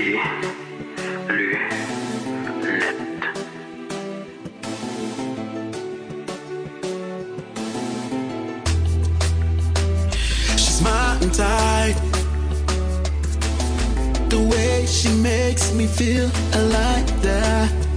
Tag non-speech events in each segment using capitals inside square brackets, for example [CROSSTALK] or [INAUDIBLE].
She's smart and tight. The way she makes me feel, I like that.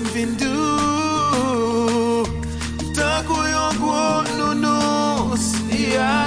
vindu takuyo kuonunus yeah.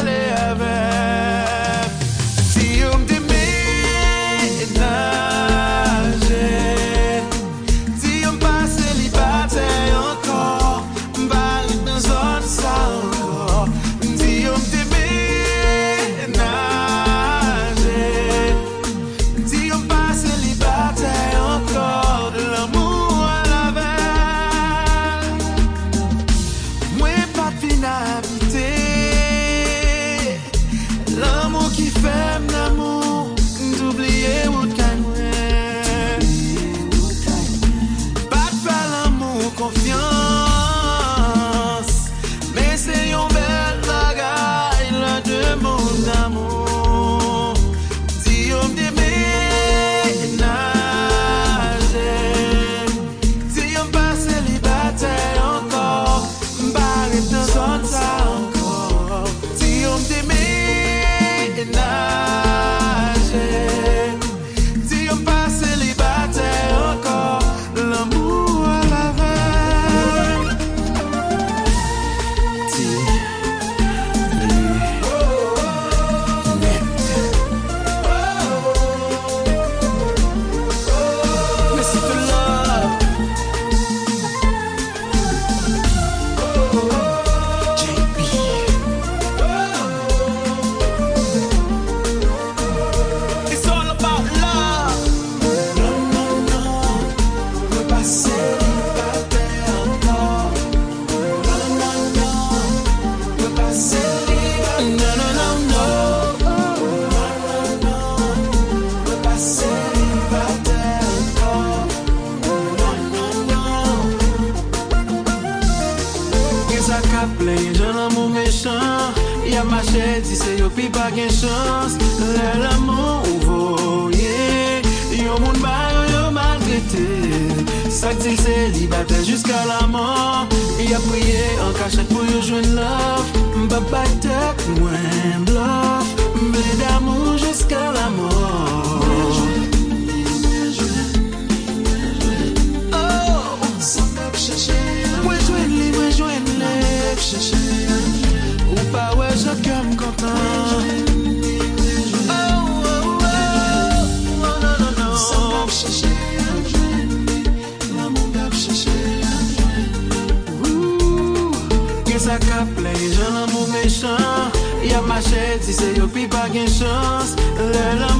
Si c'est yo pi pa gen chans Le la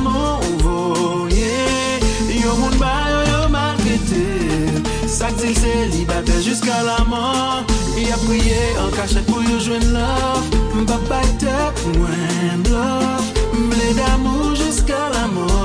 voye Yo mon bayo yo malkete Sak til se li libéré Juska la mort. Ya ap priye an kachet pou yo jwen love Mpa bayte mwen blof Mble damou jusqu'à la mort.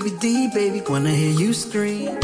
baby D, baby, wanna hear you scream.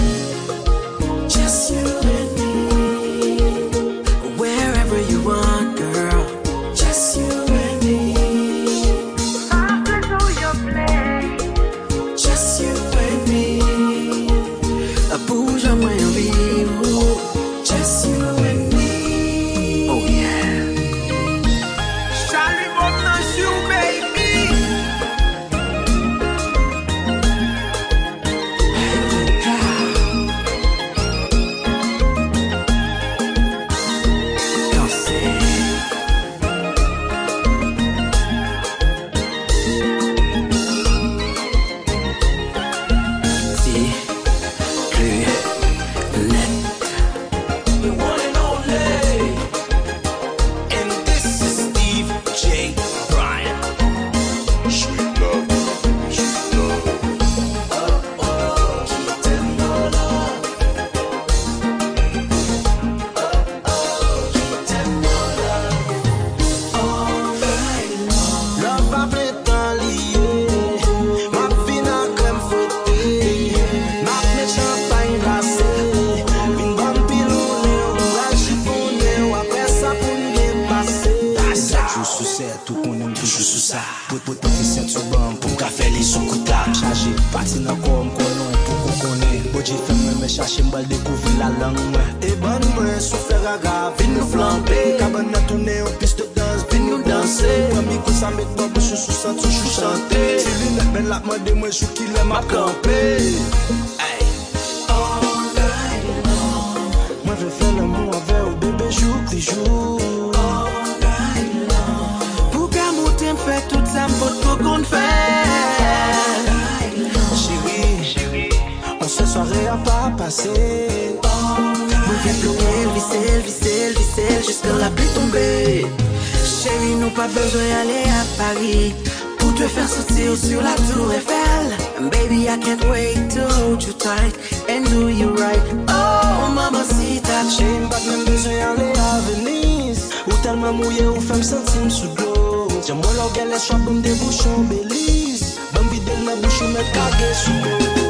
pas besoin d'aller à Paris pour te faire sortir sur la tour Eiffel. baby, I can't wait to hold you tight and do you right. Oh, mamacita. J'ai pas même besoin d'aller à Venise ou tellement mouillé ou femme sentir sous l'eau. Tiens-moi l'orgueil, laisse-moi me déboucher en Belize. Bambi, dès ma bouche, me caguer sous l'eau.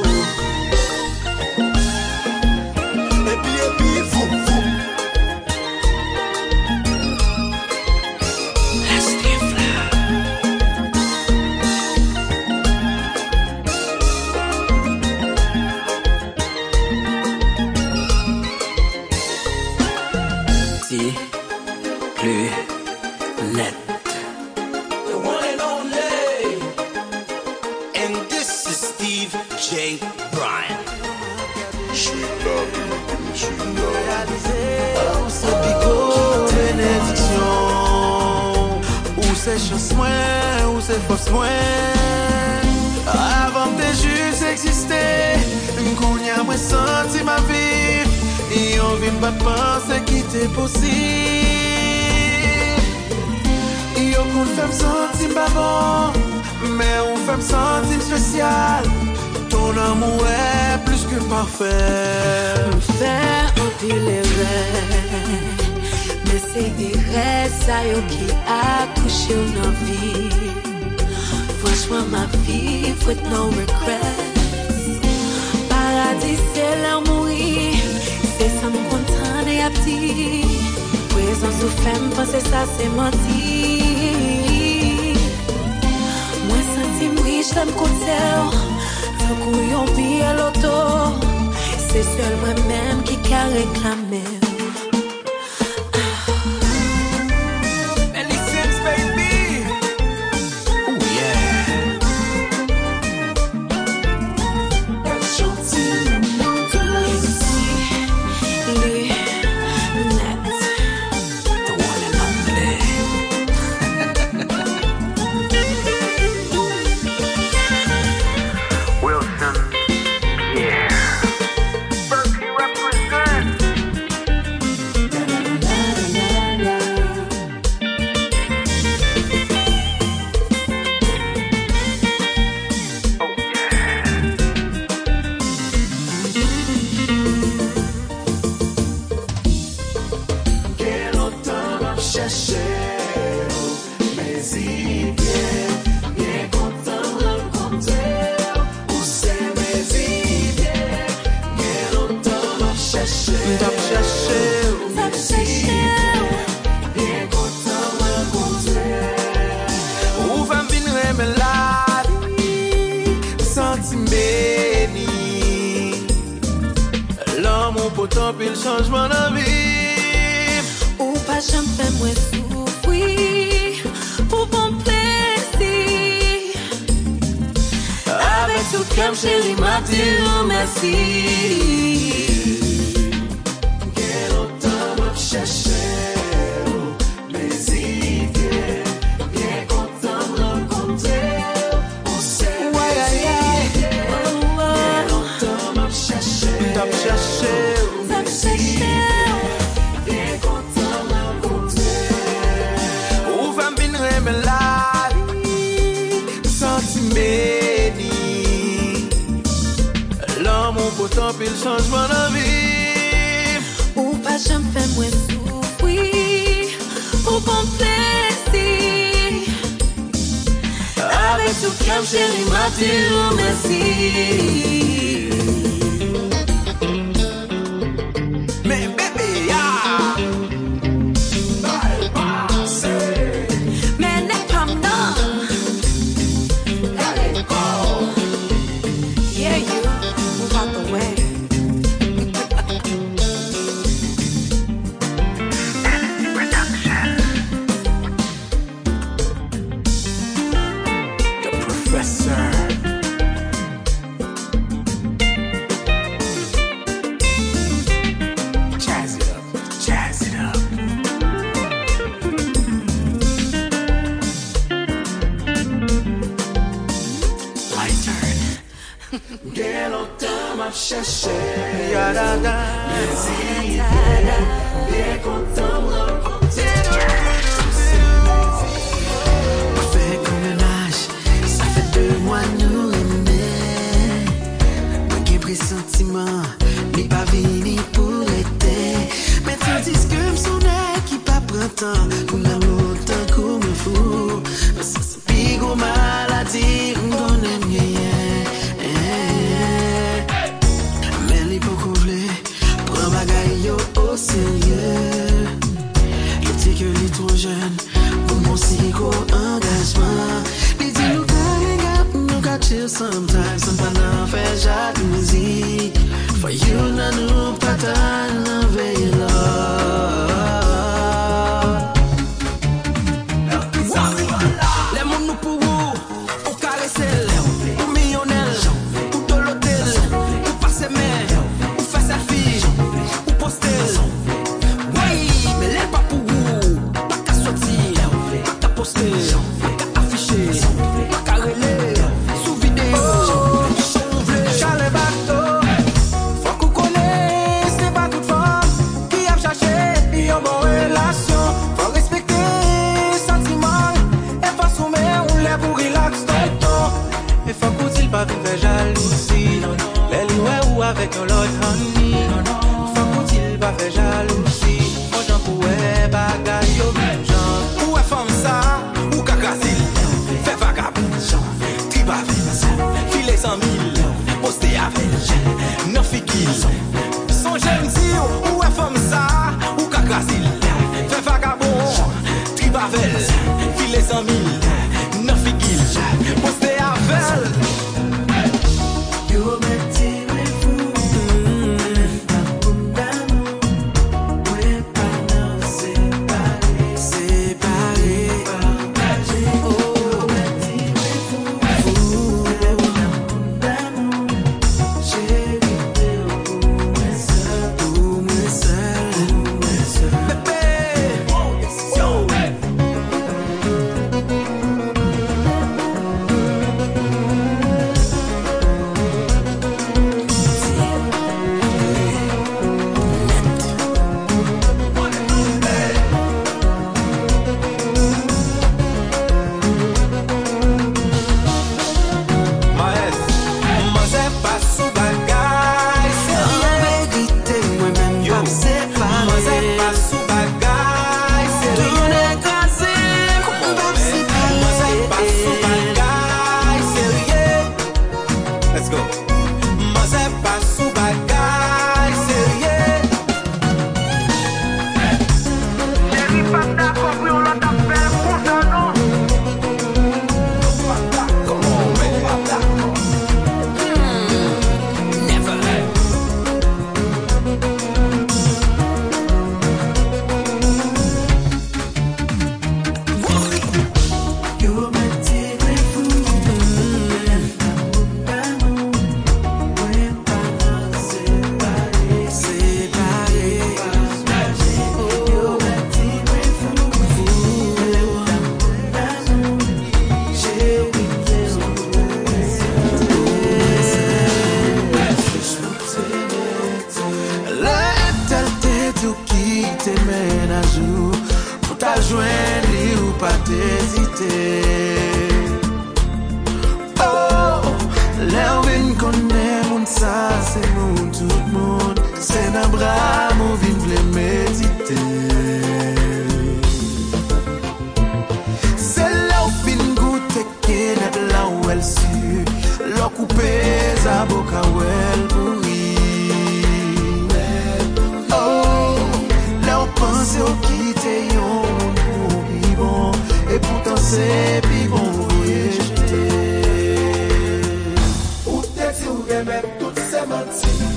Avant de juste exister, Qu'on y a senti ma vie Et on vient pas penser qu'il était possible Et on qu'on fait me sentir pas bon Mais on fait me sentir spécial Ton amour est plus que parfait On fait un les rêves Mais c'est des rêves ça y'a qui a touché nos vies Mwen chwa ma viv with no regrets Paradis se lè mwoui Se san mwontan e apdi Prezant soufèm pan se sa se manti Mwen santi mwoui, jtèm kou tèw Tèw kou yon piye loto Se sèl mwen mèm ki kè reklamè Mèdi L'an moun potan Pil chanj moun avi Ou pa jen fè mwen soufi Ou pon plesi Avek soukèm chèni Matir ou mèsi Mais Ni pas vini pour l'été Mais tandis que m'sonne qui pas printemps avec jalousie. Les lieux ou avec un coração. Boka ou el pou yi oh, Le ou panse ou kite yon Moun pou yon bi bon E poutan se bi bon Ou ye jete Ou te tsouge met Tout se mati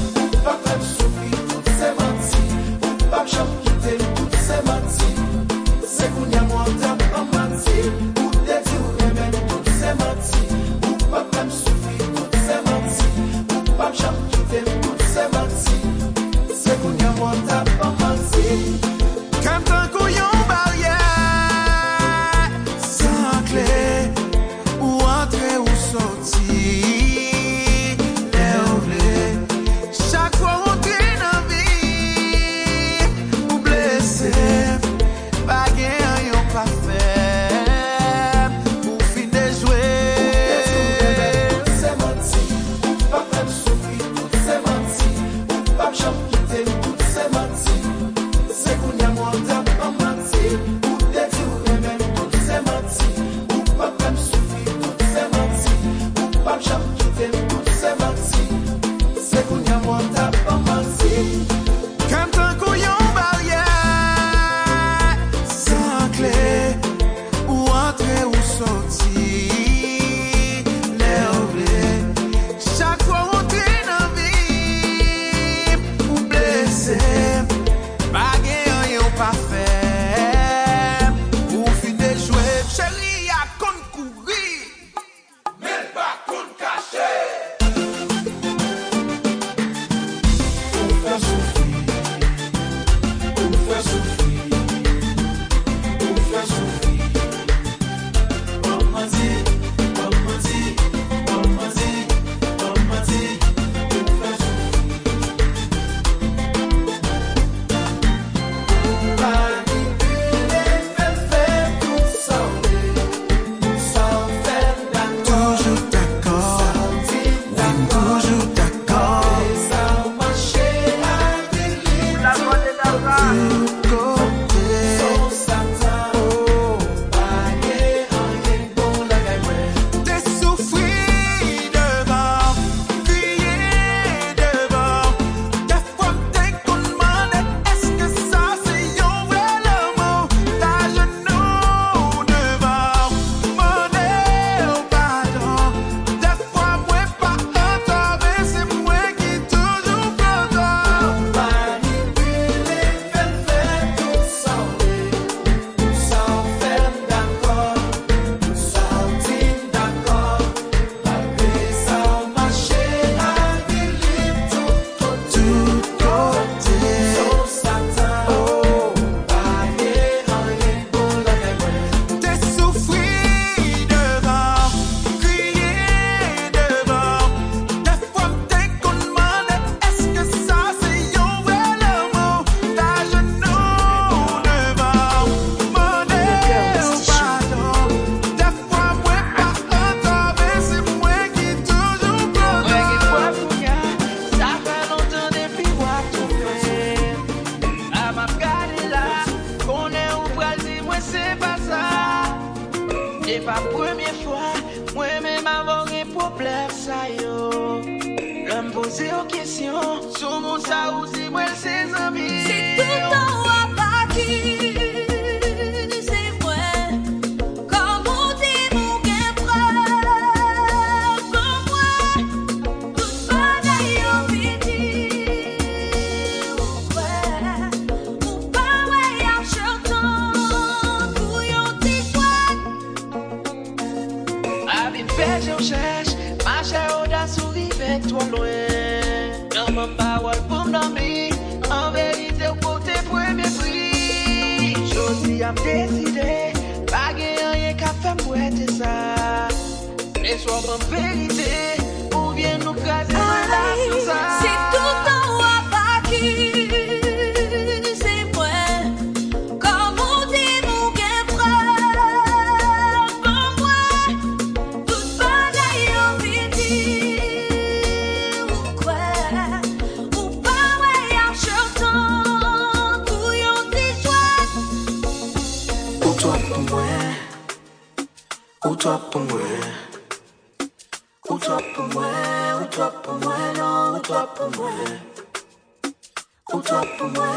If I Deside, bagye aye kape mwete sa E swan mwen belide utwapumwe utwapumwe utwapumwe no utwapumwe utwapumwe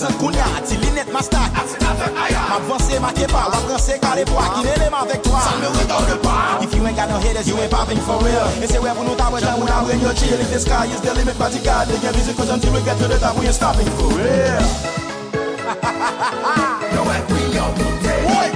prezant koun ya Ati linet ma stak Ma avanse ma kepa Wap ranse ka pwa Ki lele ma vek toa Sa me we do de pa If you ain't got no haters You ain't popping for real E se we pou nou ta we jan Mou na bring yo chill If the sky is the limit Pati ka de gen vizik Cause until we get to the top We ain't stopping for real [LAUGHS] Yo ek we yo moun de Woy